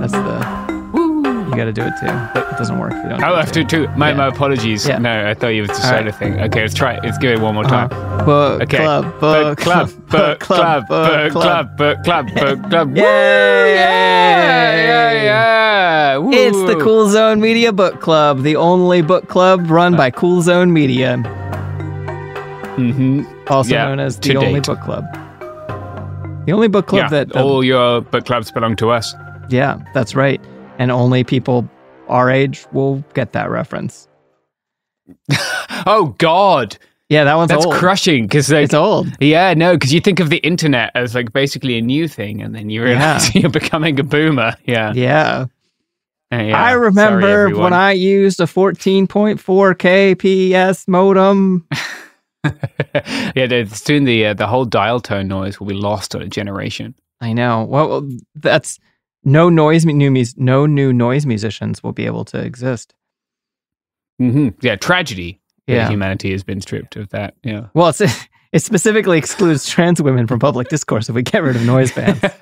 That's the. Woo! You got to do it too. It doesn't work if you don't. Oh, do I have to too. My, Yeah. my apologies. Yeah. No, I thought you All say right. the thing. Okay, let's try it. Let's give it one more time. Uh-huh. Book Okay. club, book club, book club, book club, book club, book club. Yay! Yeah, yeah, yeah. Woo. It's the Cool Zone Media Book Club, the only book club run by Cool Zone Media, Mm-hmm. also Yeah, known as the only date. book club. The only book club yeah, that, that all your book clubs belong to us. Yeah, that's right. And only people our age will get that reference. Oh God, Yeah, that one's that's old. crushing. Because like, It's old. yeah, no, because you think of the internet as like basically a new thing, and then you realize you're becoming a boomer. Yeah, Yeah. Uh, yeah. I remember everyone. when I used a 14.4 kps modem. yeah, soon the uh, the whole dial tone noise will be lost on a generation. I know. Well, that's no noise new mus- no new noise musicians will be able to exist. hmm Yeah, tragedy. Yeah. humanity has been stripped of that. Yeah. Well, it's, it specifically excludes trans women from public discourse if we get rid of noise bands.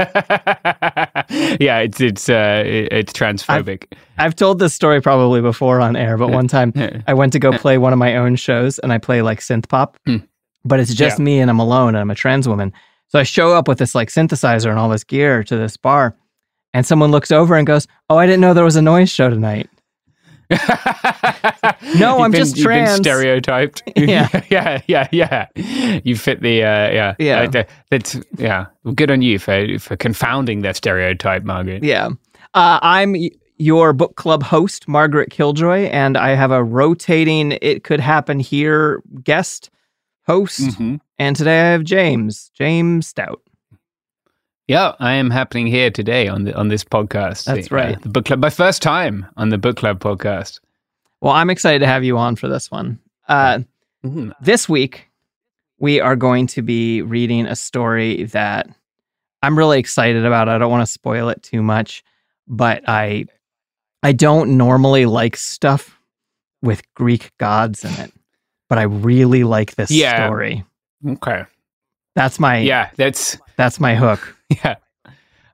yeah, it's it's uh, it's transphobic. I've told this story probably before on air, but one time I went to go play one of my own shows and I play like synth pop, Hmm. but it's just Yeah. me and I'm alone and I'm a trans woman. So I show up with this like synthesizer and all this gear to this bar, and someone looks over and goes, "Oh, I didn't know there was a noise show tonight." No, You've I'm been- just you've been stereotyped. Yeah. yeah, yeah, yeah. You fit the uh, yeah, Yeah. Uh, that's yeah. Well, good on you for for confounding that stereotype, Margaret. Yeah. Uh, I'm your book club host, Margaret Killjoy, and I have a rotating It Could Happen Here guest host. Mhm. And today I have James, James Stout. Yeah, I am happening here today on the on this podcast. That's uh, right. the book club, my first time on the book club podcast. Well, I'm excited to have you on for this one. Uh, Mhm. this week, we are going to be reading a story that I'm really excited about. I don't want to spoil it too much, but I I don't normally like stuff with Greek gods in it, but I really like this Yeah. story. Okay. That's my Yeah, that's that's my hook. yeah.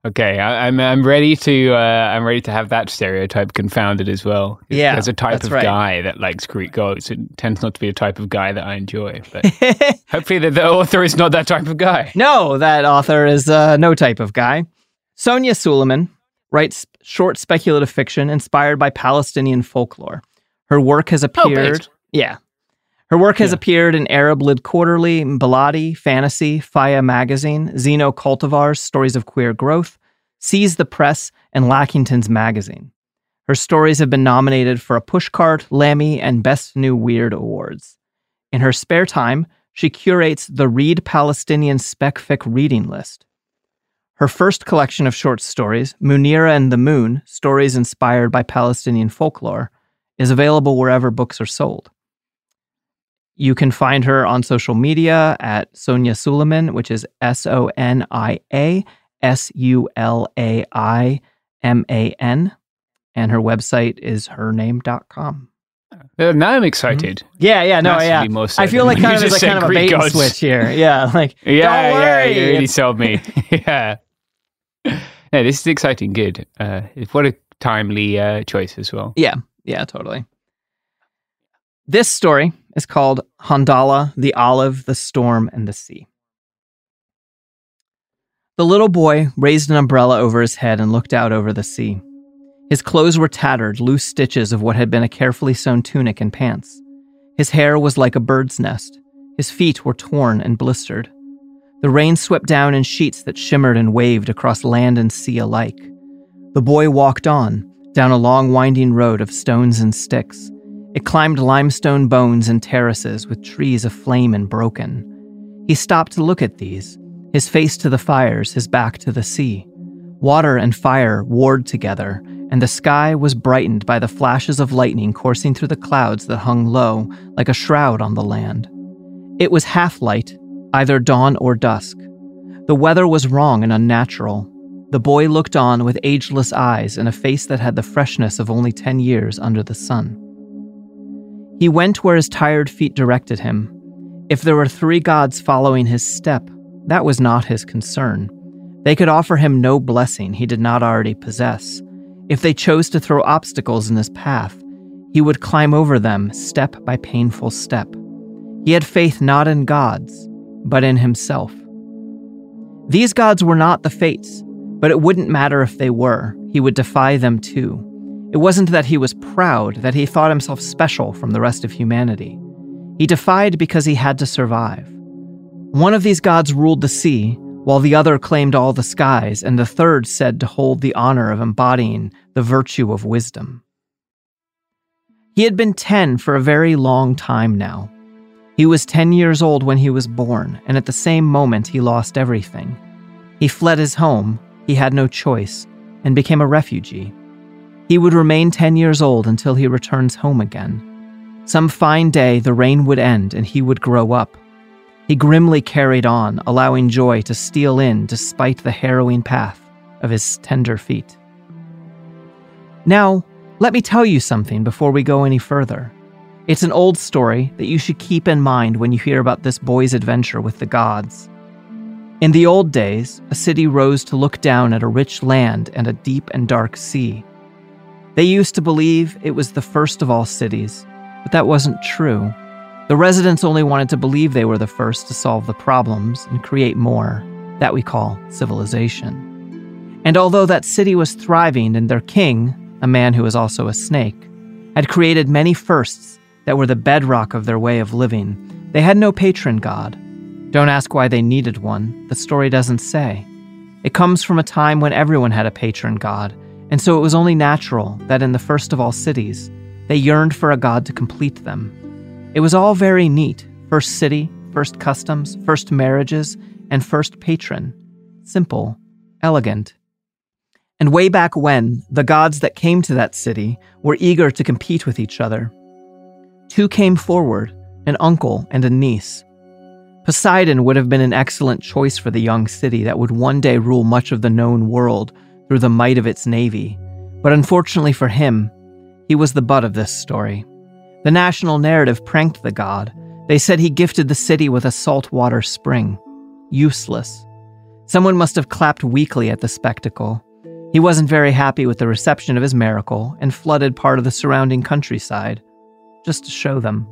Okay, I, am I'm, I'm ready to uh, I'm ready to have that stereotype confounded as well. Yeah, there's a type of right. guy that likes Greek gods. It tends not to be a type of guy that I enjoy. But hopefully, the, the, author is not that type of guy. No, that author is uh, no type of guy. Sonia Sulaiman writes short speculative fiction inspired by Palestinian folklore. Her work has oh, appeared. Oh, yeah, her work has yeah. appeared in Arab Lit Quarterly, Baladi, Fantasy, FIYAH Magazine, Xenocultivars Stories of Queer Growth, Seize the Press, and Lackington's Magazine. Her stories have been nominated for a Pushcart, Lammy, and Best New Weird awards. In her spare time, she curates the Read Palestinian Specfic reading list. Her first collection of short stories, Munira and the Moon Stories Inspired by Palestinian Folklore, is available wherever books are sold. You can find her on social media at Sonia Sulaiman, which is S O N I A S U L A I M A N. And her website is hername.com. Uh, now I'm excited. Mm-hmm. Yeah, yeah, no, yeah. I feel like kind of like kind of a bait and switch here. Yeah, like yeah, yeah, you really sold me. yeah, yeah, this is exciting. Good. Uh, what a timely uh, choice as well. Yeah, yeah, totally. This story is called Handala, the Olive, the Storm, and the Sea. The little boy raised an umbrella over his head and looked out over the sea. His clothes were tattered, loose stitches of what had been a carefully sewn tunic and pants. His hair was like a bird's nest. His feet were torn and blistered. The rain swept down in sheets that shimmered and waved across land and sea alike. The boy walked on, down a long winding road of stones and sticks, it climbed limestone bones and terraces with trees aflame and broken. He stopped to look at these, his face to the fires, his back to the sea. Water and fire warred together, and the sky was brightened by the flashes of lightning coursing through the clouds that hung low like a shroud on the land. It was half light, either dawn or dusk. The weather was wrong and unnatural. The boy looked on with ageless eyes and a face that had the freshness of only 10 years under the sun. He went where his tired feet directed him. If there were three gods following his step, that was not his concern. They could offer him no blessing he did not already possess. If they chose to throw obstacles in his path, he would climb over them step by painful step. He had faith not in gods, but in himself. These gods were not the fates, but it wouldn't matter if they were, he would defy them too. It wasn't that he was proud, that he thought himself special from the rest of humanity. He defied because he had to survive. One of these gods ruled the sea, while the other claimed all the skies, and the third said to hold the honor of embodying the virtue of wisdom. He had been 10 for a very long time now. He was 10 years old when he was born, and at the same moment he lost everything. He fled his home, he had no choice, and became a refugee. He would remain 10 years old until he returns home again. Some fine day, the rain would end and he would grow up. He grimly carried on, allowing joy to steal in despite the harrowing path of his tender feet. Now, let me tell you something before we go any further. It's an old story that you should keep in mind when you hear about this boy's adventure with the gods. In the old days, a city rose to look down at a rich land and a deep and dark sea. They used to believe it was the first of all cities, but that wasn't true. The residents only wanted to believe they were the first to solve the problems and create more, that we call civilization. And although that city was thriving and their king, a man who was also a snake, had created many firsts that were the bedrock of their way of living, they had no patron god. Don't ask why they needed one, the story doesn't say. It comes from a time when everyone had a patron god, and so it was only natural that in the first of all cities, they yearned for a god to complete them. It was all very neat first city, first customs, first marriages, and first patron. Simple, elegant. And way back when, the gods that came to that city were eager to compete with each other. Two came forward an uncle and a niece. Poseidon would have been an excellent choice for the young city that would one day rule much of the known world through the might of its navy, but unfortunately for him, he was the butt of this story. The national narrative pranked the god. They said he gifted the city with a saltwater spring. Useless. Someone must have clapped weakly at the spectacle. He wasn't very happy with the reception of his miracle and flooded part of the surrounding countryside, just to show them.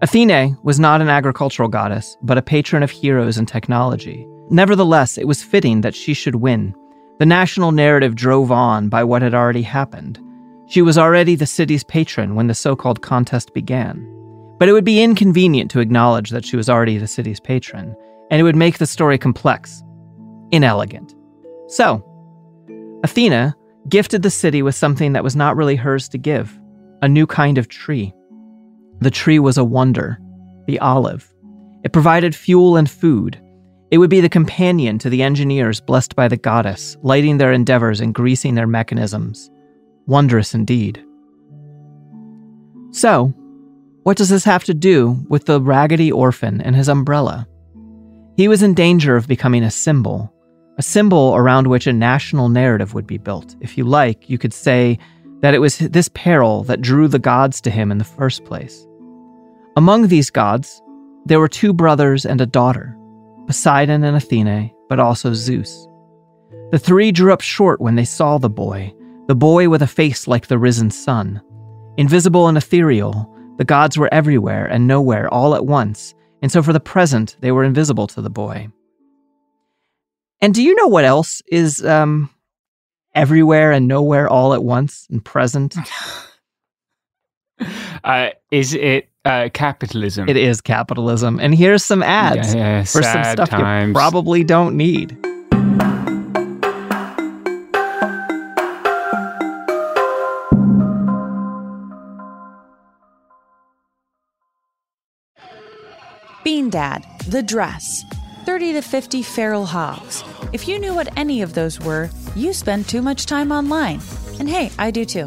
Athene was not an agricultural goddess, but a patron of heroes and technology. Nevertheless, it was fitting that she should win. The national narrative drove on by what had already happened. She was already the city's patron when the so called contest began. But it would be inconvenient to acknowledge that she was already the city's patron, and it would make the story complex, inelegant. So, Athena gifted the city with something that was not really hers to give a new kind of tree. The tree was a wonder, the olive. It provided fuel and food. It would be the companion to the engineers blessed by the goddess, lighting their endeavors and greasing their mechanisms. Wondrous indeed. So, what does this have to do with the raggedy orphan and his umbrella? He was in danger of becoming a symbol, a symbol around which a national narrative would be built. If you like, you could say that it was this peril that drew the gods to him in the first place. Among these gods, there were two brothers and a daughter, Poseidon and Athene, but also Zeus. The three drew up short when they saw the boy, the boy with a face like the risen sun. Invisible and ethereal, the gods were everywhere and nowhere all at once, and so for the present they were invisible to the boy. And do you know what else is um, everywhere and nowhere all at once and present? Uh, is it uh, capitalism? It is capitalism. And here's some ads Yeah, yeah, for some stuff times. you probably don't need. Bean Dad, The Dress, 30 to 50 feral hogs. If you knew what any of those were, you spend too much time online. And hey, I do too.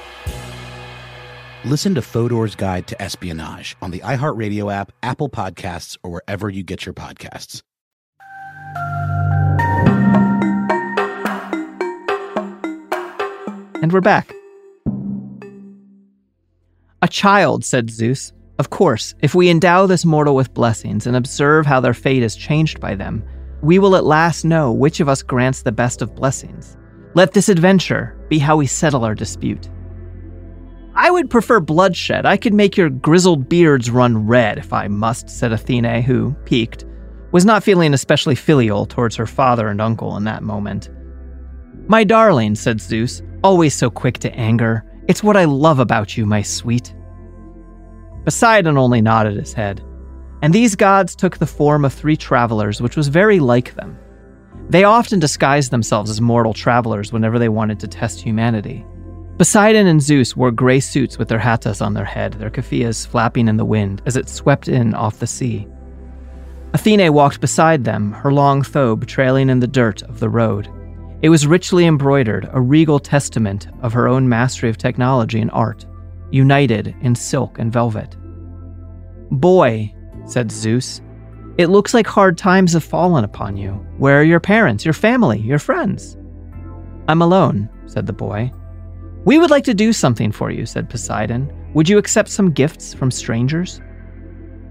Listen to Fodor's Guide to Espionage on the iHeartRadio app, Apple Podcasts, or wherever you get your podcasts. And we're back. A child, said Zeus. Of course, if we endow this mortal with blessings and observe how their fate is changed by them, we will at last know which of us grants the best of blessings. Let this adventure be how we settle our dispute. I would prefer bloodshed. I could make your grizzled beards run red if I must, said Athene, who, piqued, was not feeling especially filial towards her father and uncle in that moment. My darling, said Zeus, always so quick to anger. It's what I love about you, my sweet. Poseidon only nodded his head, and these gods took the form of three travelers, which was very like them. They often disguised themselves as mortal travelers whenever they wanted to test humanity. Poseidon and Zeus wore gray suits with their hattas on their head, their keffiyehs flapping in the wind as it swept in off the sea. Athene walked beside them, her long thobe trailing in the dirt of the road. It was richly embroidered, a regal testament of her own mastery of technology and art, united in silk and velvet. Boy, said Zeus, it looks like hard times have fallen upon you. Where are your parents, your family, your friends? I'm alone, said the boy. We would like to do something for you, said Poseidon. Would you accept some gifts from strangers?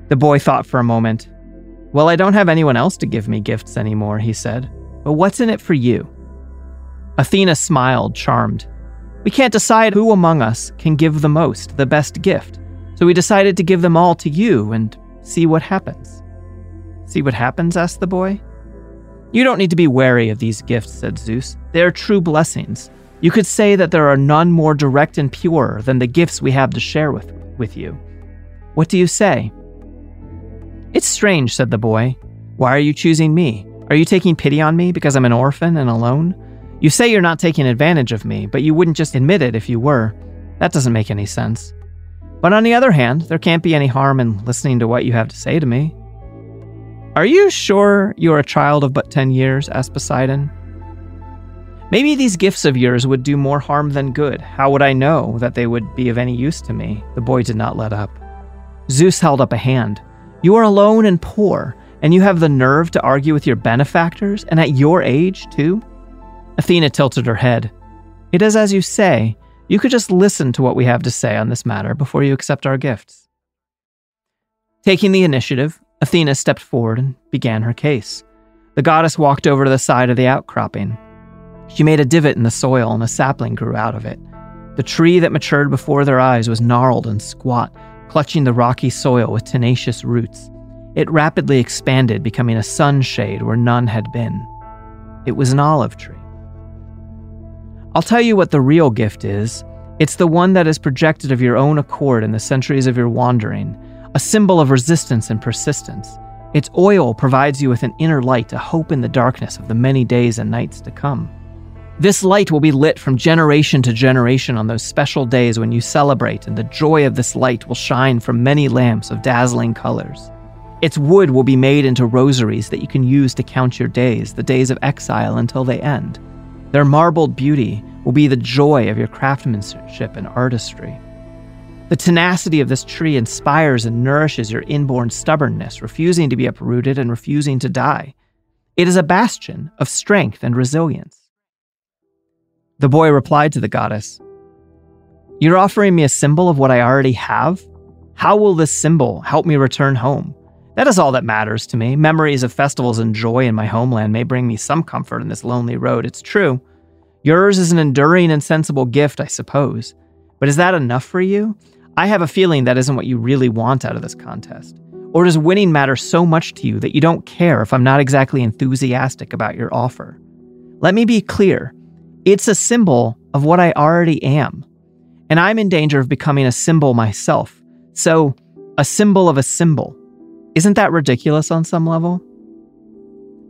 The boy thought for a moment. Well, I don't have anyone else to give me gifts anymore, he said. But what's in it for you? Athena smiled, charmed. We can't decide who among us can give the most, the best gift. So we decided to give them all to you and see what happens. See what happens? asked the boy. You don't need to be wary of these gifts, said Zeus. They are true blessings. You could say that there are none more direct and pure than the gifts we have to share with, with you. What do you say? It's strange, said the boy. Why are you choosing me? Are you taking pity on me because I'm an orphan and alone? You say you're not taking advantage of me, but you wouldn't just admit it if you were. That doesn't make any sense. But on the other hand, there can't be any harm in listening to what you have to say to me. Are you sure you're a child of but 10 years? asked Poseidon. Maybe these gifts of yours would do more harm than good. How would I know that they would be of any use to me? The boy did not let up. Zeus held up a hand. You are alone and poor, and you have the nerve to argue with your benefactors, and at your age, too? Athena tilted her head. It is as you say. You could just listen to what we have to say on this matter before you accept our gifts. Taking the initiative, Athena stepped forward and began her case. The goddess walked over to the side of the outcropping. She made a divot in the soil, and a sapling grew out of it. The tree that matured before their eyes was gnarled and squat, clutching the rocky soil with tenacious roots. It rapidly expanded, becoming a sunshade where none had been. It was an olive tree. I'll tell you what the real gift is it's the one that is projected of your own accord in the centuries of your wandering, a symbol of resistance and persistence. Its oil provides you with an inner light, a hope in the darkness of the many days and nights to come. This light will be lit from generation to generation on those special days when you celebrate, and the joy of this light will shine from many lamps of dazzling colors. Its wood will be made into rosaries that you can use to count your days, the days of exile until they end. Their marbled beauty will be the joy of your craftsmanship and artistry. The tenacity of this tree inspires and nourishes your inborn stubbornness, refusing to be uprooted and refusing to die. It is a bastion of strength and resilience. The boy replied to the goddess, You're offering me a symbol of what I already have? How will this symbol help me return home? That is all that matters to me. Memories of festivals and joy in my homeland may bring me some comfort in this lonely road, it's true. Yours is an enduring and sensible gift, I suppose. But is that enough for you? I have a feeling that isn't what you really want out of this contest. Or does winning matter so much to you that you don't care if I'm not exactly enthusiastic about your offer? Let me be clear it's a symbol of what I already am. And I'm in danger of becoming a symbol myself. So, a symbol of a symbol. Isn't that ridiculous on some level?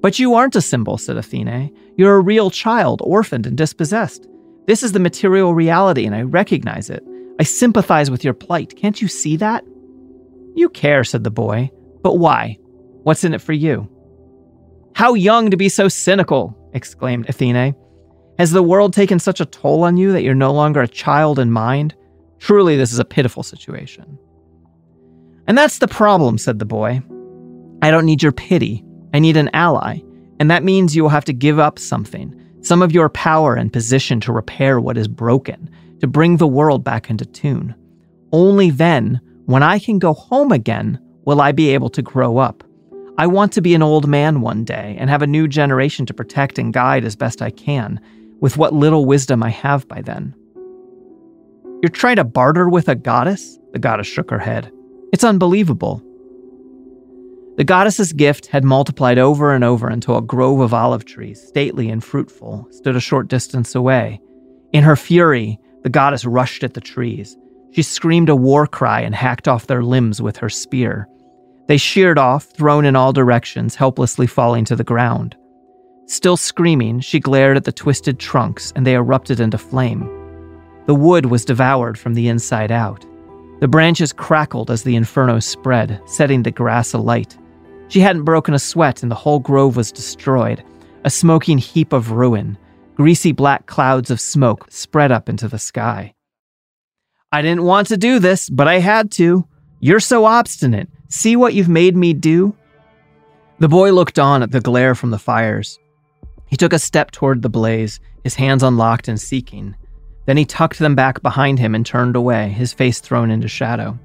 But you aren't a symbol, said Athene. You're a real child, orphaned and dispossessed. This is the material reality, and I recognize it. I sympathize with your plight. Can't you see that? You care, said the boy. But why? What's in it for you? How young to be so cynical, exclaimed Athene. Has the world taken such a toll on you that you're no longer a child in mind? Truly, this is a pitiful situation. And that's the problem, said the boy. I don't need your pity. I need an ally. And that means you will have to give up something. some of your power and position to repair what is broken, to bring the world back into tune. Only then, when I can go home again, will I be able to grow up. I want to be an old man one day and have a new generation to protect and guide as best I can, with what little wisdom I have by then. You're trying to barter with a goddess? The goddess shook her head. It's unbelievable. The goddess's gift had multiplied over and over until a grove of olive trees, stately and fruitful, stood a short distance away. In her fury, the goddess rushed at the trees. She screamed a war cry and hacked off their limbs with her spear. They sheared off, thrown in all directions, helplessly falling to the ground. Still screaming, she glared at the twisted trunks and they erupted into flame. The wood was devoured from the inside out. The branches crackled as the inferno spread, setting the grass alight. She hadn't broken a sweat, and the whole grove was destroyed, a smoking heap of ruin. Greasy black clouds of smoke spread up into the sky. I didn't want to do this, but I had to. You're so obstinate. See what you've made me do? The boy looked on at the glare from the fires. He took a step toward the blaze, his hands unlocked and seeking. Then he tucked them back behind him and turned away, his face thrown into shadow.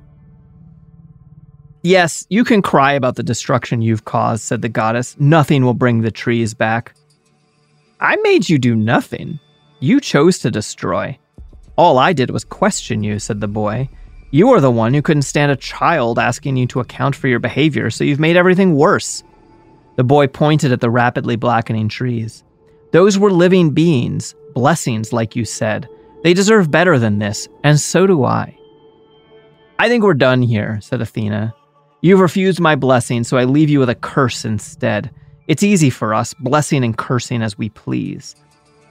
Yes, you can cry about the destruction you've caused, said the goddess. Nothing will bring the trees back. I made you do nothing. You chose to destroy. All I did was question you, said the boy. You are the one who couldn't stand a child asking you to account for your behavior, so you've made everything worse. The boy pointed at the rapidly blackening trees. Those were living beings, blessings, like you said. They deserve better than this, and so do I. I think we're done here, said Athena. You've refused my blessing, so I leave you with a curse instead. It's easy for us, blessing and cursing as we please.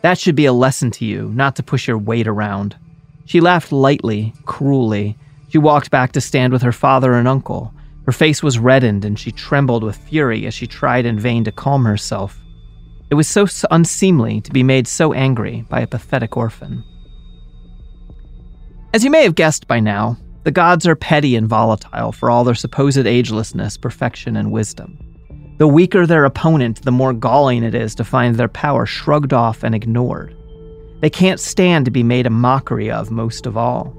That should be a lesson to you, not to push your weight around. She laughed lightly, cruelly. She walked back to stand with her father and uncle. Her face was reddened and she trembled with fury as she tried in vain to calm herself. It was so unseemly to be made so angry by a pathetic orphan. As you may have guessed by now, the gods are petty and volatile for all their supposed agelessness, perfection, and wisdom. The weaker their opponent, the more galling it is to find their power shrugged off and ignored. They can't stand to be made a mockery of most of all.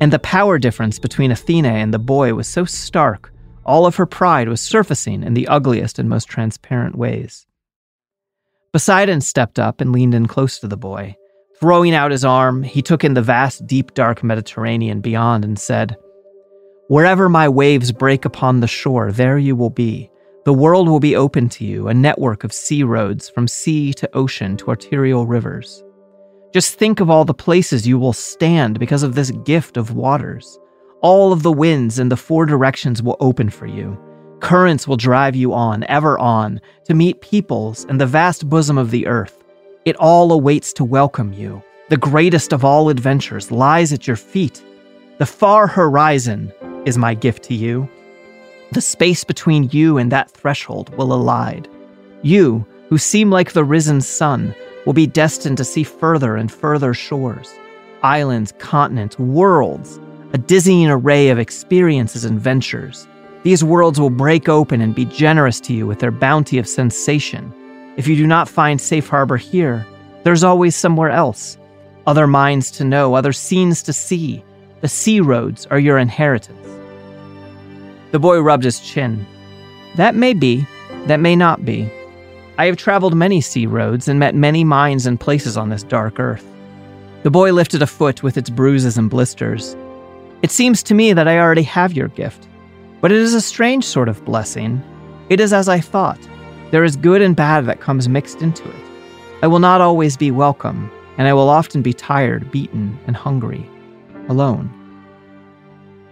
And the power difference between Athena and the boy was so stark, all of her pride was surfacing in the ugliest and most transparent ways. Poseidon stepped up and leaned in close to the boy. Throwing out his arm, he took in the vast, deep, dark Mediterranean beyond and said, Wherever my waves break upon the shore, there you will be. The world will be open to you, a network of sea roads from sea to ocean to arterial rivers. Just think of all the places you will stand because of this gift of waters. All of the winds in the four directions will open for you. Currents will drive you on, ever on, to meet peoples in the vast bosom of the earth. It all awaits to welcome you. The greatest of all adventures lies at your feet. The far horizon is my gift to you. The space between you and that threshold will elide. You, who seem like the risen sun, will be destined to see further and further shores, islands, continents, worlds, a dizzying array of experiences and ventures. These worlds will break open and be generous to you with their bounty of sensation, if you do not find safe harbor here, there's always somewhere else. Other minds to know, other scenes to see. The sea roads are your inheritance. The boy rubbed his chin. That may be, that may not be. I have traveled many sea roads and met many minds and places on this dark earth. The boy lifted a foot with its bruises and blisters. It seems to me that I already have your gift, but it is a strange sort of blessing. It is as I thought. There is good and bad that comes mixed into it. I will not always be welcome, and I will often be tired, beaten, and hungry, alone.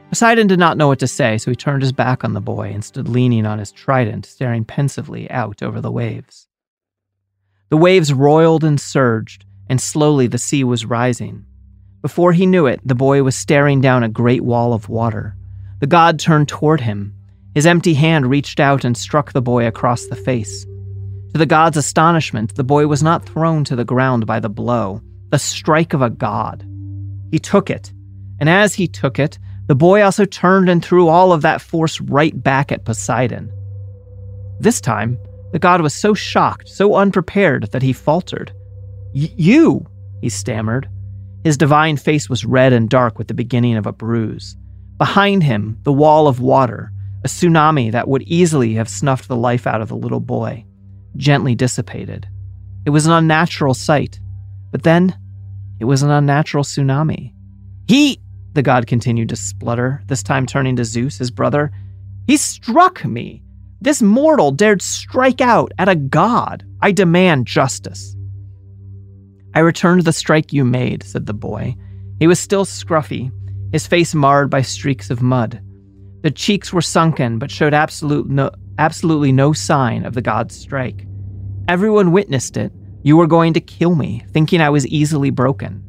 Poseidon did not know what to say, so he turned his back on the boy and stood leaning on his trident, staring pensively out over the waves. The waves roiled and surged, and slowly the sea was rising. Before he knew it, the boy was staring down a great wall of water. The god turned toward him, his empty hand reached out and struck the boy across the face. To the god's astonishment, the boy was not thrown to the ground by the blow, the strike of a god. He took it, and as he took it, the boy also turned and threw all of that force right back at Poseidon. This time, the god was so shocked, so unprepared, that he faltered. You, he stammered. His divine face was red and dark with the beginning of a bruise. Behind him, the wall of water, a tsunami that would easily have snuffed the life out of the little boy, gently dissipated. It was an unnatural sight, but then it was an unnatural tsunami. He, the god continued to splutter, this time turning to Zeus, his brother, he struck me. This mortal dared strike out at a god. I demand justice. I returned the strike you made, said the boy. He was still scruffy, his face marred by streaks of mud. The cheeks were sunken, but showed absolute no, absolutely no sign of the god's strike. Everyone witnessed it. You were going to kill me, thinking I was easily broken.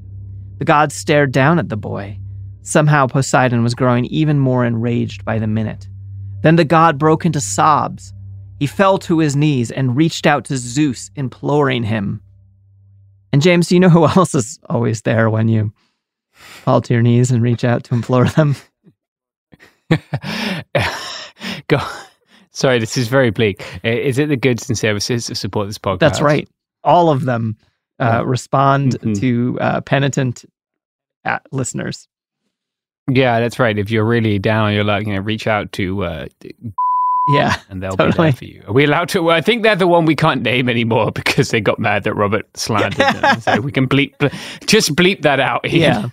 The god stared down at the boy. Somehow Poseidon was growing even more enraged by the minute. Then the god broke into sobs. He fell to his knees and reached out to Zeus, imploring him. And James, do you know who else is always there when you fall to your knees and reach out to implore them? Go. Sorry, this is very bleak. Is it the goods and services that support this podcast? That's right. All of them uh, Yeah. respond Mhm. to uh, penitent uh, listeners. Yeah, that's right. If you're really down, you're like, you know, reach out to, uh, Yeah, and they'll be totally. there for you. Are we allowed to? Well, I think they're the one we can't name anymore because they got mad that Robert slandered them. So we can bleep, ble- just bleep that out. Ian. Yeah.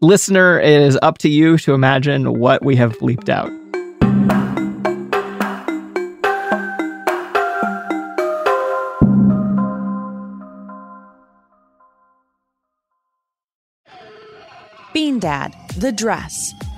Listener, it is up to you to imagine what we have bleeped out. Bean Dad, The Dress,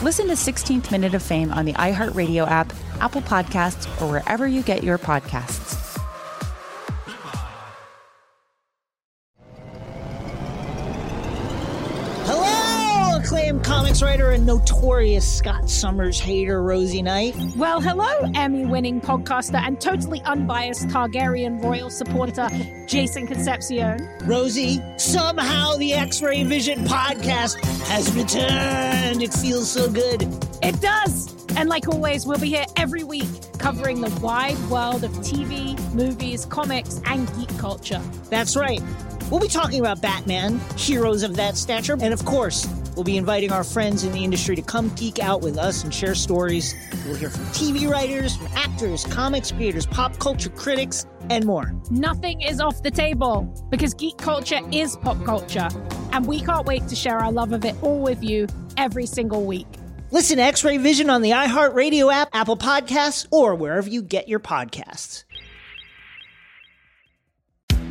Listen to 16th Minute of Fame on the iHeartRadio app, Apple Podcasts, or wherever you get your podcasts. Hello, acclaimed comics writer and notorious Scott Summers hater, Rosie Knight. Well, hello, Emmy winning podcaster and totally unbiased Targaryen royal supporter, Jason Concepcion. Rosie, somehow the X Ray Vision podcast has returned. It feels so good. It does! And like always, we'll be here every week covering the wide world of TV, movies, comics, and geek culture. That's right. We'll be talking about Batman, heroes of that stature, and of course, we'll be inviting our friends in the industry to come geek out with us and share stories. We'll hear from TV writers, from actors, comics creators, pop culture critics, and more. Nothing is off the table because geek culture is pop culture. And we can't wait to share our love of it all with you every single week. Listen to X Ray Vision on the iHeartRadio app, Apple Podcasts, or wherever you get your podcasts.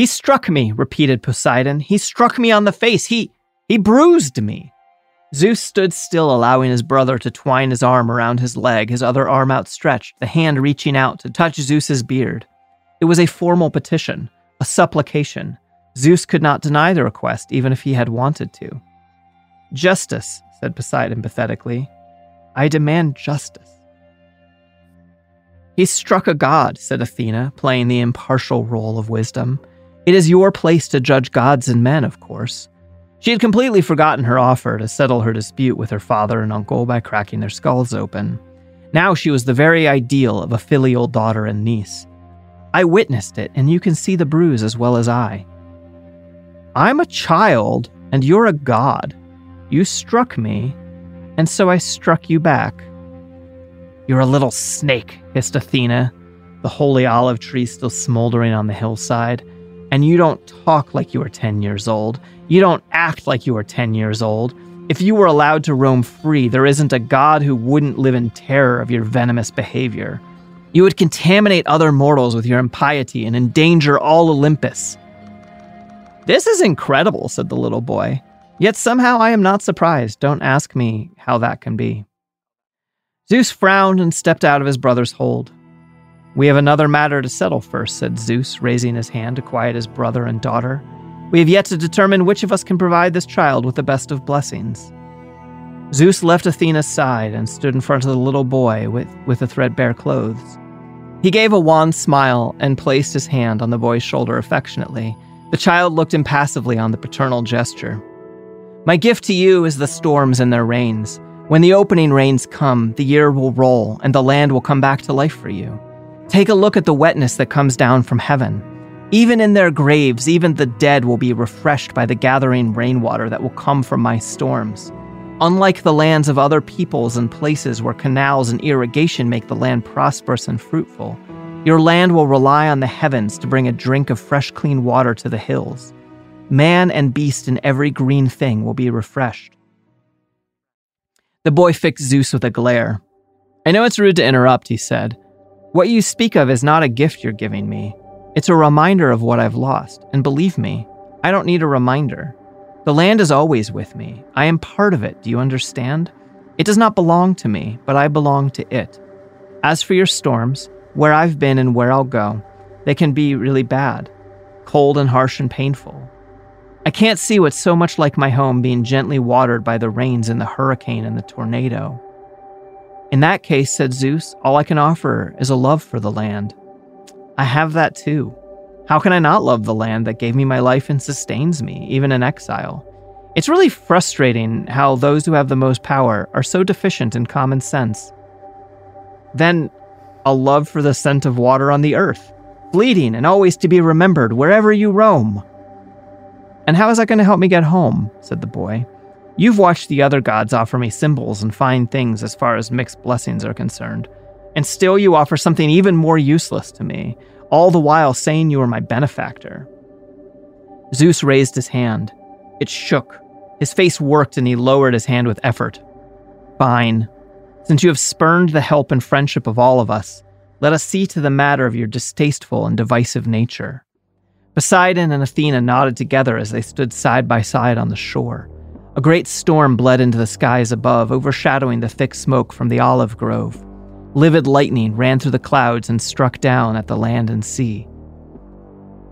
He struck me, repeated Poseidon. He struck me on the face. He he bruised me. Zeus stood still, allowing his brother to twine his arm around his leg, his other arm outstretched, the hand reaching out to touch Zeus's beard. It was a formal petition, a supplication. Zeus could not deny the request, even if he had wanted to. Justice, said Poseidon pathetically. I demand justice. He struck a god, said Athena, playing the impartial role of wisdom. It is your place to judge gods and men, of course. She had completely forgotten her offer to settle her dispute with her father and uncle by cracking their skulls open. Now she was the very ideal of a filial daughter and niece. I witnessed it, and you can see the bruise as well as I. I'm a child, and you're a god. You struck me, and so I struck you back. You're a little snake, hissed Athena, the holy olive tree still smoldering on the hillside. And you don't talk like you are 10 years old. You don't act like you are 10 years old. If you were allowed to roam free, there isn't a god who wouldn't live in terror of your venomous behavior. You would contaminate other mortals with your impiety and endanger all Olympus. This is incredible, said the little boy. Yet somehow I am not surprised. Don't ask me how that can be. Zeus frowned and stepped out of his brother's hold. We have another matter to settle first, said Zeus, raising his hand to quiet his brother and daughter. We have yet to determine which of us can provide this child with the best of blessings. Zeus left Athena's side and stood in front of the little boy with, with the threadbare clothes. He gave a wan smile and placed his hand on the boy's shoulder affectionately. The child looked impassively on the paternal gesture. My gift to you is the storms and their rains. When the opening rains come, the year will roll and the land will come back to life for you. Take a look at the wetness that comes down from heaven. Even in their graves, even the dead will be refreshed by the gathering rainwater that will come from my storms. Unlike the lands of other peoples and places where canals and irrigation make the land prosperous and fruitful, your land will rely on the heavens to bring a drink of fresh, clean water to the hills. Man and beast and every green thing will be refreshed. The boy fixed Zeus with a glare. I know it's rude to interrupt, he said, what you speak of is not a gift you're giving me. It's a reminder of what I've lost. And believe me, I don't need a reminder. The land is always with me. I am part of it. Do you understand? It does not belong to me, but I belong to it. As for your storms, where I've been and where I'll go, they can be really bad, cold and harsh and painful. I can't see what's so much like my home being gently watered by the rains and the hurricane and the tornado. In that case, said Zeus, all I can offer is a love for the land. I have that too. How can I not love the land that gave me my life and sustains me, even in exile? It's really frustrating how those who have the most power are so deficient in common sense. Then, a love for the scent of water on the earth, fleeting and always to be remembered wherever you roam. And how is that going to help me get home? said the boy. You've watched the other gods offer me symbols and fine things as far as mixed blessings are concerned. And still you offer something even more useless to me, all the while saying you are my benefactor. Zeus raised his hand. It shook. His face worked and he lowered his hand with effort. Fine. Since you have spurned the help and friendship of all of us, let us see to the matter of your distasteful and divisive nature. Poseidon and Athena nodded together as they stood side by side on the shore. A great storm bled into the skies above, overshadowing the thick smoke from the olive grove. Livid lightning ran through the clouds and struck down at the land and sea.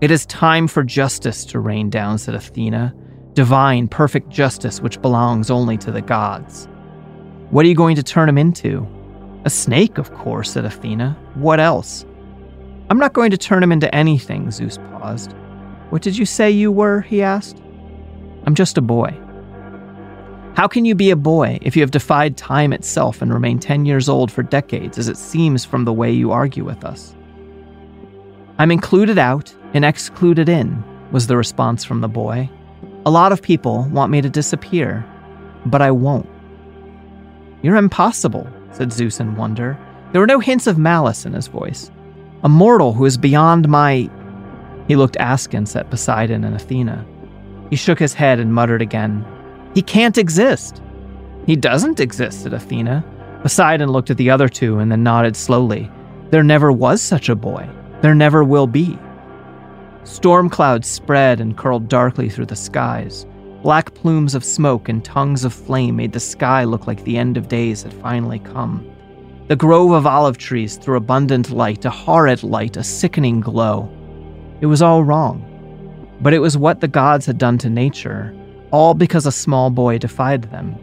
It is time for justice to rain down, said Athena. Divine, perfect justice which belongs only to the gods. What are you going to turn him into? A snake, of course, said Athena. What else? I'm not going to turn him into anything, Zeus paused. What did you say you were? he asked. I'm just a boy. How can you be a boy if you have defied time itself and remained 10 years old for decades, as it seems from the way you argue with us? I'm included out and excluded in, was the response from the boy. A lot of people want me to disappear, but I won't. You're impossible, said Zeus in wonder. There were no hints of malice in his voice. A mortal who is beyond my. He looked askance at Poseidon and Athena. He shook his head and muttered again, he can't exist. He doesn't exist, said Athena. Poseidon looked at the other two and then nodded slowly. There never was such a boy. There never will be. Storm clouds spread and curled darkly through the skies. Black plumes of smoke and tongues of flame made the sky look like the end of days had finally come. The grove of olive trees threw abundant light, a horrid light, a sickening glow. It was all wrong. But it was what the gods had done to nature, all because a small boy defied them.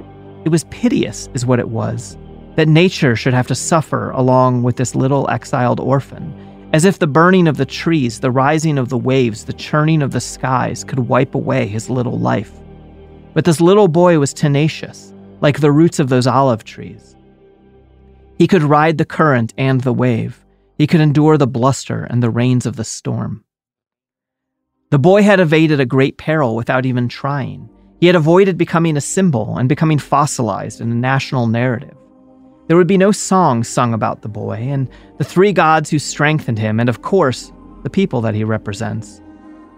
It was piteous, is what it was, that nature should have to suffer along with this little exiled orphan, as if the burning of the trees, the rising of the waves, the churning of the skies could wipe away his little life. But this little boy was tenacious, like the roots of those olive trees. He could ride the current and the wave. He could endure the bluster and the rains of the storm. The boy had evaded a great peril without even trying. He had avoided becoming a symbol and becoming fossilized in a national narrative. There would be no songs sung about the boy and the three gods who strengthened him, and of course, the people that he represents.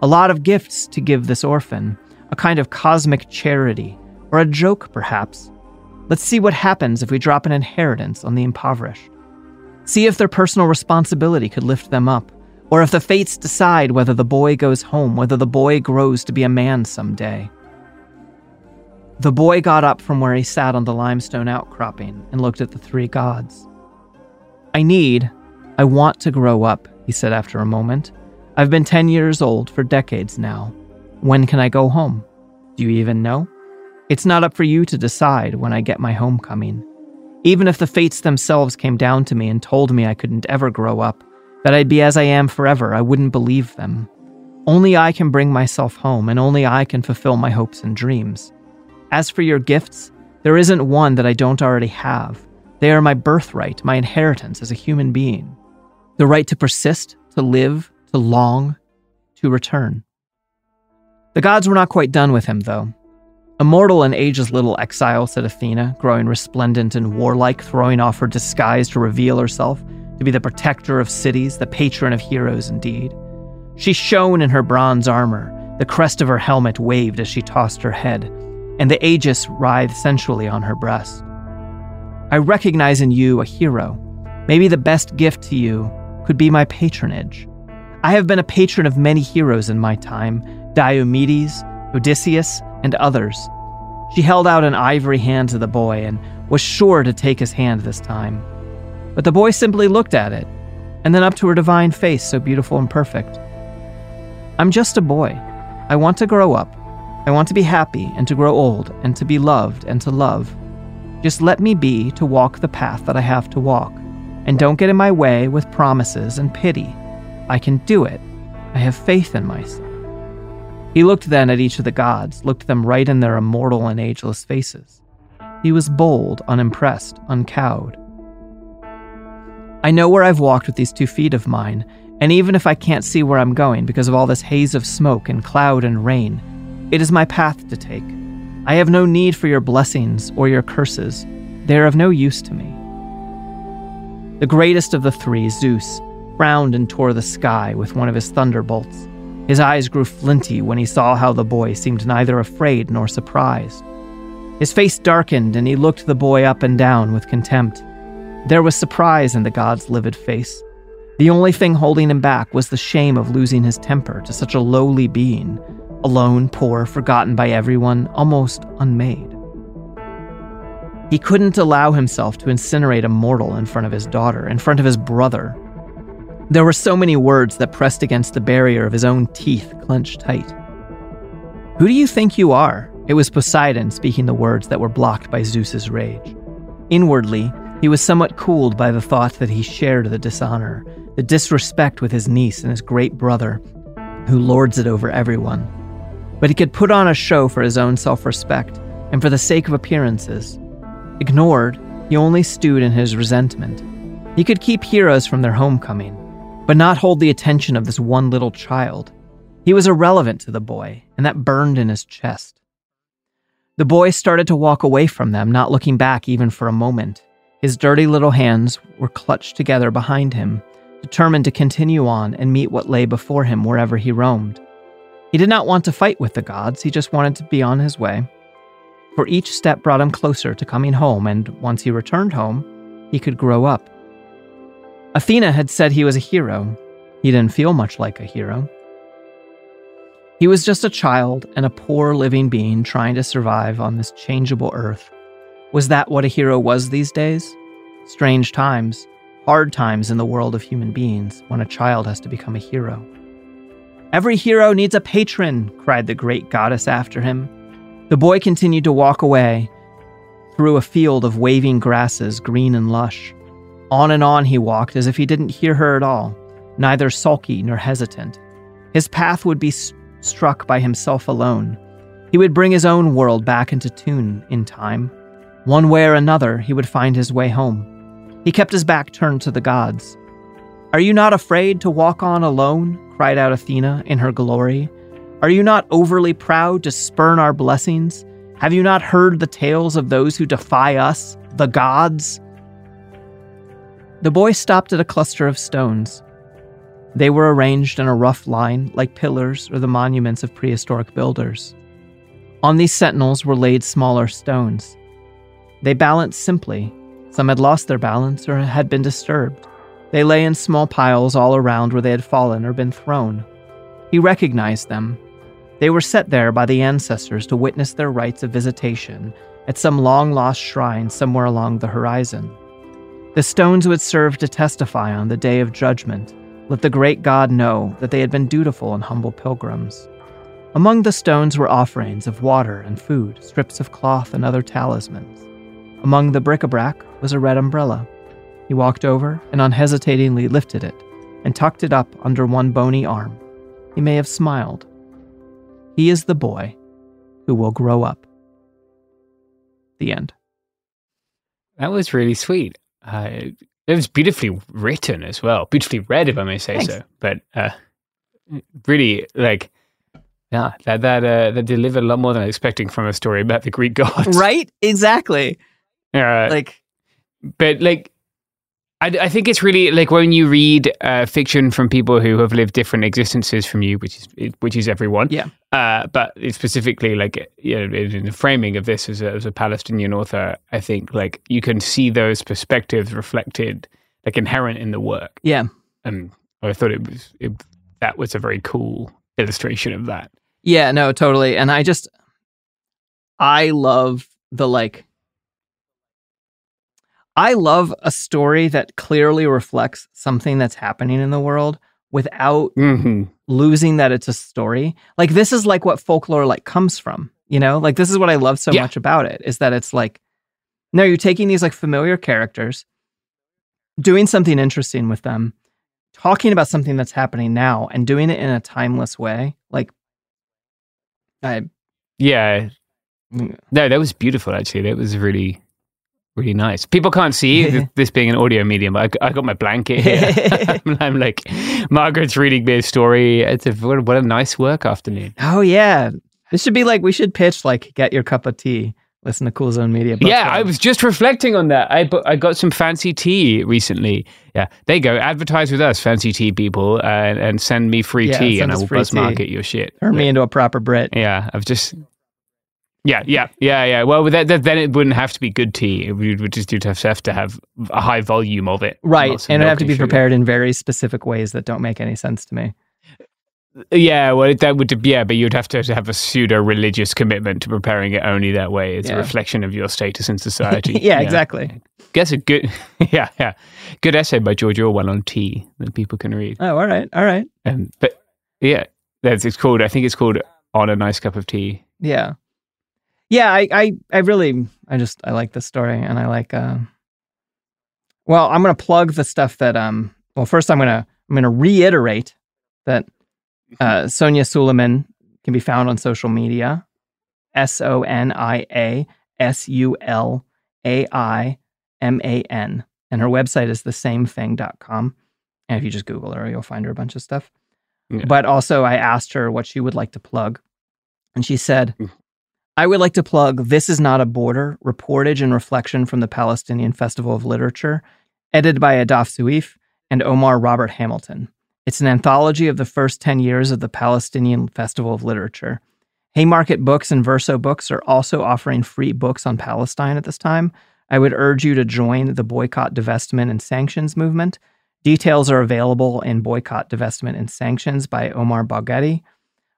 A lot of gifts to give this orphan, a kind of cosmic charity, or a joke perhaps. Let's see what happens if we drop an inheritance on the impoverished. See if their personal responsibility could lift them up, or if the fates decide whether the boy goes home, whether the boy grows to be a man someday. The boy got up from where he sat on the limestone outcropping and looked at the three gods. I need, I want to grow up, he said after a moment. I've been 10 years old for decades now. When can I go home? Do you even know? It's not up for you to decide when I get my homecoming. Even if the fates themselves came down to me and told me I couldn't ever grow up, that I'd be as I am forever, I wouldn't believe them. Only I can bring myself home, and only I can fulfill my hopes and dreams. As for your gifts, there isn't one that I don't already have. They are my birthright, my inheritance as a human being. The right to persist, to live, to long, to return. The gods were not quite done with him, though. Immortal and ageless little exile, said Athena, growing resplendent and warlike, throwing off her disguise to reveal herself to be the protector of cities, the patron of heroes indeed. She shone in her bronze armor, the crest of her helmet waved as she tossed her head, and the aegis writhed sensually on her breast. I recognize in you a hero. Maybe the best gift to you could be my patronage. I have been a patron of many heroes in my time Diomedes, Odysseus, and others. She held out an ivory hand to the boy and was sure to take his hand this time. But the boy simply looked at it, and then up to her divine face, so beautiful and perfect. I'm just a boy. I want to grow up. I want to be happy and to grow old and to be loved and to love. Just let me be to walk the path that I have to walk. And don't get in my way with promises and pity. I can do it. I have faith in myself. He looked then at each of the gods, looked them right in their immortal and ageless faces. He was bold, unimpressed, uncowed. I know where I've walked with these two feet of mine, and even if I can't see where I'm going because of all this haze of smoke and cloud and rain, it is my path to take. I have no need for your blessings or your curses. They are of no use to me. The greatest of the three, Zeus, frowned and tore the sky with one of his thunderbolts. His eyes grew flinty when he saw how the boy seemed neither afraid nor surprised. His face darkened and he looked the boy up and down with contempt. There was surprise in the god's livid face. The only thing holding him back was the shame of losing his temper to such a lowly being, alone, poor, forgotten by everyone, almost unmade. He couldn't allow himself to incinerate a mortal in front of his daughter, in front of his brother. There were so many words that pressed against the barrier of his own teeth clenched tight. Who do you think you are? It was Poseidon speaking the words that were blocked by Zeus's rage. Inwardly, he was somewhat cooled by the thought that he shared the dishonor, the disrespect with his niece and his great brother, who lords it over everyone but he could put on a show for his own self respect and for the sake of appearances. Ignored, he only stewed in his resentment. He could keep heroes from their homecoming, but not hold the attention of this one little child. He was irrelevant to the boy, and that burned in his chest. The boy started to walk away from them, not looking back even for a moment. His dirty little hands were clutched together behind him, determined to continue on and meet what lay before him wherever he roamed. He did not want to fight with the gods, he just wanted to be on his way. For each step brought him closer to coming home, and once he returned home, he could grow up. Athena had said he was a hero. He didn't feel much like a hero. He was just a child and a poor living being trying to survive on this changeable earth. Was that what a hero was these days? Strange times, hard times in the world of human beings when a child has to become a hero. Every hero needs a patron, cried the great goddess after him. The boy continued to walk away through a field of waving grasses, green and lush. On and on he walked as if he didn't hear her at all, neither sulky nor hesitant. His path would be s- struck by himself alone. He would bring his own world back into tune in time. One way or another, he would find his way home. He kept his back turned to the gods. Are you not afraid to walk on alone? Cried out Athena in her glory. Are you not overly proud to spurn our blessings? Have you not heard the tales of those who defy us, the gods? The boy stopped at a cluster of stones. They were arranged in a rough line, like pillars or the monuments of prehistoric builders. On these sentinels were laid smaller stones. They balanced simply. Some had lost their balance or had been disturbed. They lay in small piles all around where they had fallen or been thrown. He recognized them. They were set there by the ancestors to witness their rites of visitation at some long lost shrine somewhere along the horizon. The stones would serve to testify on the day of judgment, let the great God know that they had been dutiful and humble pilgrims. Among the stones were offerings of water and food, strips of cloth, and other talismans. Among the bric a brac was a red umbrella. He walked over and unhesitatingly lifted it and tucked it up under one bony arm. He may have smiled. He is the boy who will grow up. The end. That was really sweet. Uh, it was beautifully written as well, beautifully read, if I may say Thanks. so. But uh, really, like, yeah, that that uh, that delivered a lot more than I was expecting from a story about the Greek gods, Right? Exactly. Uh, Like, but like I, I think it's really like when you read uh, fiction from people who have lived different existences from you, which is which is everyone. Yeah. Uh, but specifically like you know, in the framing of this as a, as a Palestinian author, I think like you can see those perspectives reflected, like inherent in the work. yeah. And I thought it was it, that was a very cool illustration of that. Yeah, no, totally. And I just I love the like I love a story that clearly reflects something that's happening in the world without Mm-hmm. losing that it's a story. Like this is like what folklore like comes from, you know? Like this is what I love so Yeah. much about it is that it's like no, you're taking these like familiar characters, doing something interesting with them, talking about something that's happening now and doing it in a timeless way. Like I Yeah. Mm. No, that was beautiful. Actually, that was really, really nice. People can't see this being an audio medium, but I, I got my blanket here. I'm, like, Margaret's reading me a story. It's a what, a- nice work afternoon. Oh yeah. This should be like we should pitch like get your cup of tea. Listen to Cool Zone Media. Yeah, Club. I was just reflecting on that. I I got some fancy tea recently. Yeah, there you go. Advertise with us, fancy tea people, uh, and send me free Yeah, tea, and I will buzz tea. market your shit. turn me into a proper Brit. Yeah, I've just. Yeah, yeah, yeah, yeah. Well, that, that, then it wouldn't have to be good tea. We would just have, to have a high volume of it. Right. Of And it'd have to be sugar. prepared in very specific ways that don't make any sense to me. Yeah, well, that would yeah, but you'd have to have a pseudo religious commitment to preparing it only that way. It's Yeah. a reflection of your status in society. yeah, exactly. Guess a good, yeah, yeah, good essay by George Orwell on tea that people can read. Oh, all right. All right. And but yeah, that's it's called. I think it's called on a nice cup of tea. Yeah. Yeah, I, I, I really, I just, I like this story, and I like. Uh, well, I'm gonna plug the stuff that. Um. Well, first, I'm gonna, I'm gonna reiterate that uh, Sonia Sulaiman can be found on social media. S O N I A S U L A I M A N, and her website is the same thing.com. And if you just Google her, you'll find her a bunch of stuff. Yeah. But also, I asked her what she would like to plug, and she said, I would like to plug This Is Not a Border Reportage and Reflection from the Palestinian Festival of Literature, edited by Ahdaf Soueif and Omar Robert Hamilton. It's an anthology of the first 10 years of the Palestinian Festival of Literature. Haymarket Books and Verso Books are also offering free books on Palestine at this time. I would urge you to join the Boycott, Divestment, and Sanctions movement. Details are available in Boycott, Divestment, and Sanctions by Omar Barghouti.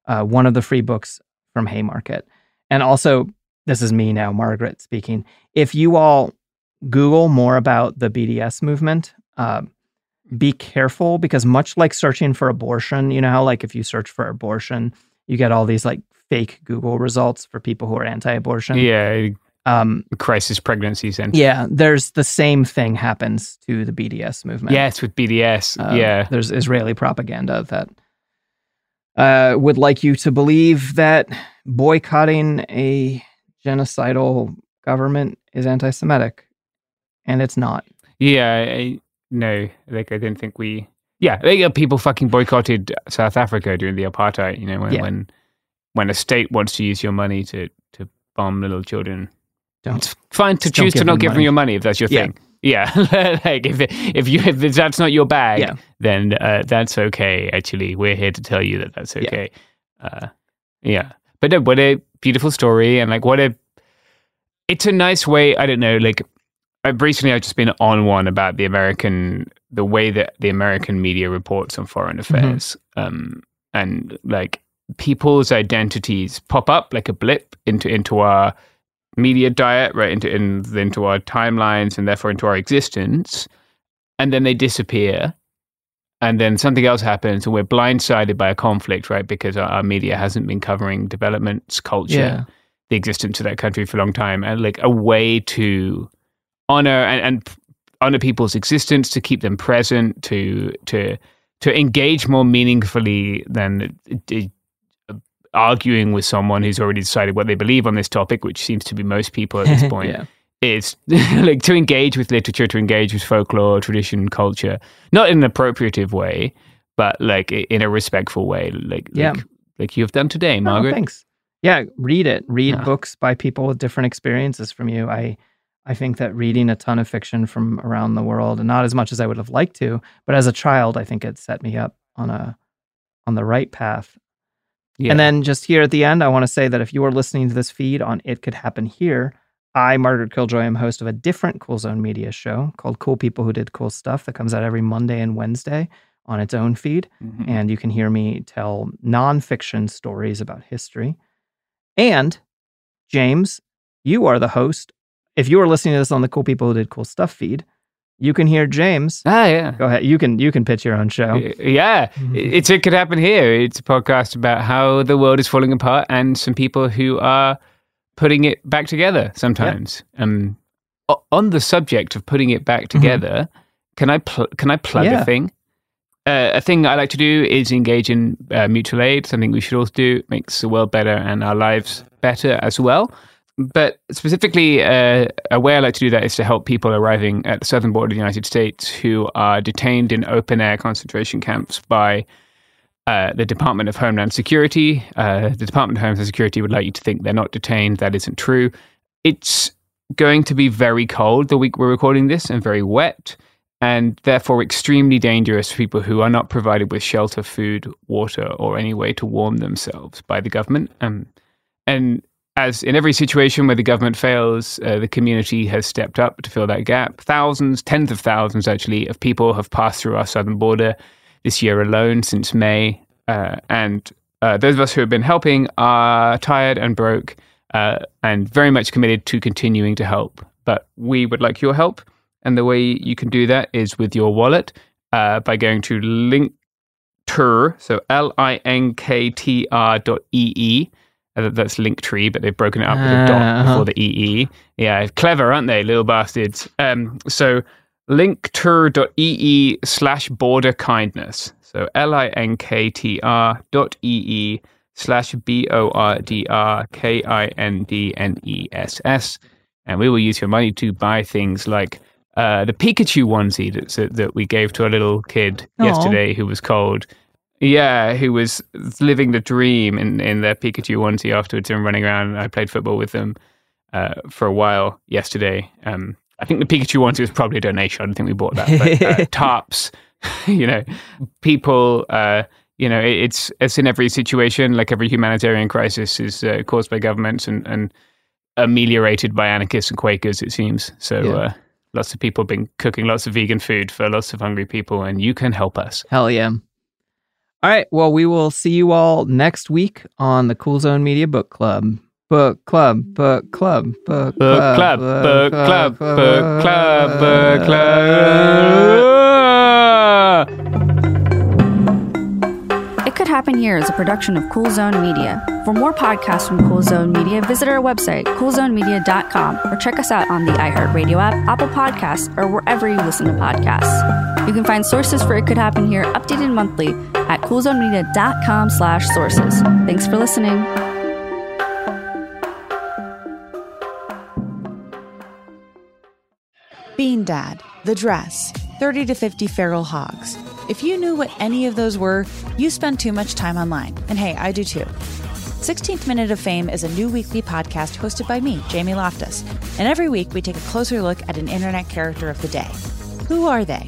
uh, one of the free books from Haymarket. And also, this is me now, Margaret speaking. If you all Google more about the BDS movement, uh, be careful because much like searching for abortion, you know how like if you search for abortion, you get all these like fake Google results for people who are anti-abortion. Yeah. Um, crisis pregnancy center. Yeah, there's the same thing happens to the BDS movement. Yes, with BDS. Uh, yeah. There's Israeli propaganda that uh, would like you to believe that boycotting a genocidal government is anti-Semitic, and it's not. Yeah, I, no, like I didn't think we. Yeah, like, uh, people fucking boycotted South Africa during the apartheid. You know, when Yeah. when when a state wants to use your money to to bomb little children, Don't. it's fine to don't choose to give not them give them your money if that's your Yeah. thing. Yeah, like if it, if you if that's not your bag, Yeah. then uh, that's okay. Actually, we're here to tell you that that's Yeah. okay. Uh, yeah, but no, what a beautiful story, and like what a it's a nice way. I don't know, like uh, recently I've just been on one about the American, the way that the American media reports on foreign affairs, um, and like people's identities pop up like a blip into into our media diet, right into in, into our timelines, and therefore into our existence, and then they disappear. And then something else happens, and we're blindsided by a conflict, right? Because our, our media hasn't been covering developments, culture, Yeah. the existence of that country for a long time, and like a way to honor and, and honor people's existence, to keep them present, to to to engage more meaningfully than uh, arguing with someone who's already decided what they believe on this topic, which seems to be most people at this point. Yeah. Is like to engage with literature, to engage with folklore, tradition, culture, not in an appropriative way, but like in a respectful way, like Yeah. like, like you've done today, Oh, Margaret. thanks. Yeah, read it. Read Yeah. books by people with different experiences from you. I I think that reading a ton of fiction from around the world, and not as much as I would have liked to, but as a child, I think it set me up on a on the right path. Yeah. And then just here at the end, I want to say that if you are listening to this feed on It Could Happen Here, I, Margaret Killjoy, am host of a different Cool Zone Media show called Cool People Who Did Cool Stuff that comes out every Monday and Wednesday on its own feed. Mhm. And you can hear me tell nonfiction stories about history. And James, you are the host. If you are listening to this on the Cool People Who Did Cool Stuff feed, you can hear James. Ah, yeah. Go ahead. You can you can pitch your own show. Yeah, it's it could happen here. It's a podcast about how the world is falling apart and some people who are putting it back together sometimes. Um, on the subject of putting it back together, can I pl- can I plug Yeah. a thing? Uh, a thing I like to do is engage in uh, mutual aid. Something we should all do. Makes the world better and our lives better as well. But specifically, uh, a way I like to do that is to help people arriving at the southern border of the United States who are detained in open air concentration camps by uh, the Department of Homeland Security. Uh, the Department of Homeland Security would like you to think they're not detained. That isn't true. It's going to be very cold the week we're recording this and very wet, and therefore extremely dangerous for people who are not provided with shelter, food, water, or any way to warm themselves by the government. Um, and as in every situation where the government fails, uh, the community has stepped up to fill that gap. Thousands, tens of thousands actually, of people have passed through our southern border this year alone since May. Uh, and uh, those of us who have been helping are tired and broke uh, and very much committed to continuing to help. But we would like your help. And the way you can do that is with your wallet uh, by going to Linkter, so L I N K T R dot E E. Uh, That's Linktree, but they've broken it up with a dot Uh-huh. before the EE. Yeah, clever, aren't they, little bastards? Um, so linkter.ee slash border kindness. So L I N K T R dot EE slash B O R D R K I N D N E S S. And we will use your money to buy things like uh, the Pikachu onesie that, that we gave to a little kid Aw. yesterday who was cold. Yeah, who was living the dream in, in their Pikachu onesie afterwards and running around. I played football with them uh, for a while yesterday. Um, I think the Pikachu onesie was probably a donation. I don't think we bought that. But uh, tarps, you know, people, uh, you know, it, it's it's in every situation. Like every humanitarian crisis is uh, caused by governments and, and ameliorated by anarchists and Quakers. It seems so. Yeah. Uh, lots of people have been cooking lots of vegan food for lots of hungry people, and you can help us. Hell yeah. All right. Well, we will see you all next week on the Cool Zone Media Book Club. Book club, book club, book, Book club, book club, book club, book club. It Could Happen Here is a production of Cool Zone Media. For more podcasts from Cool Zone Media, visit our website, coolzonemedia.com, or check us out on the iHeartRadio app, Apple Podcasts, or wherever you listen to podcasts. You can find sources for It Could Happen Here updated monthly at coolzonemedia.com slash sources. Thanks for listening. Bean Dad, The Dress, 30 to 50 Feral Hogs. If you knew what any of those were, you spend too much time online. And hey, I do too. 16th Minute of Fame is a new weekly podcast hosted by me, Jamie Loftus. And every week we take a closer look at an internet character of the day. Who are they?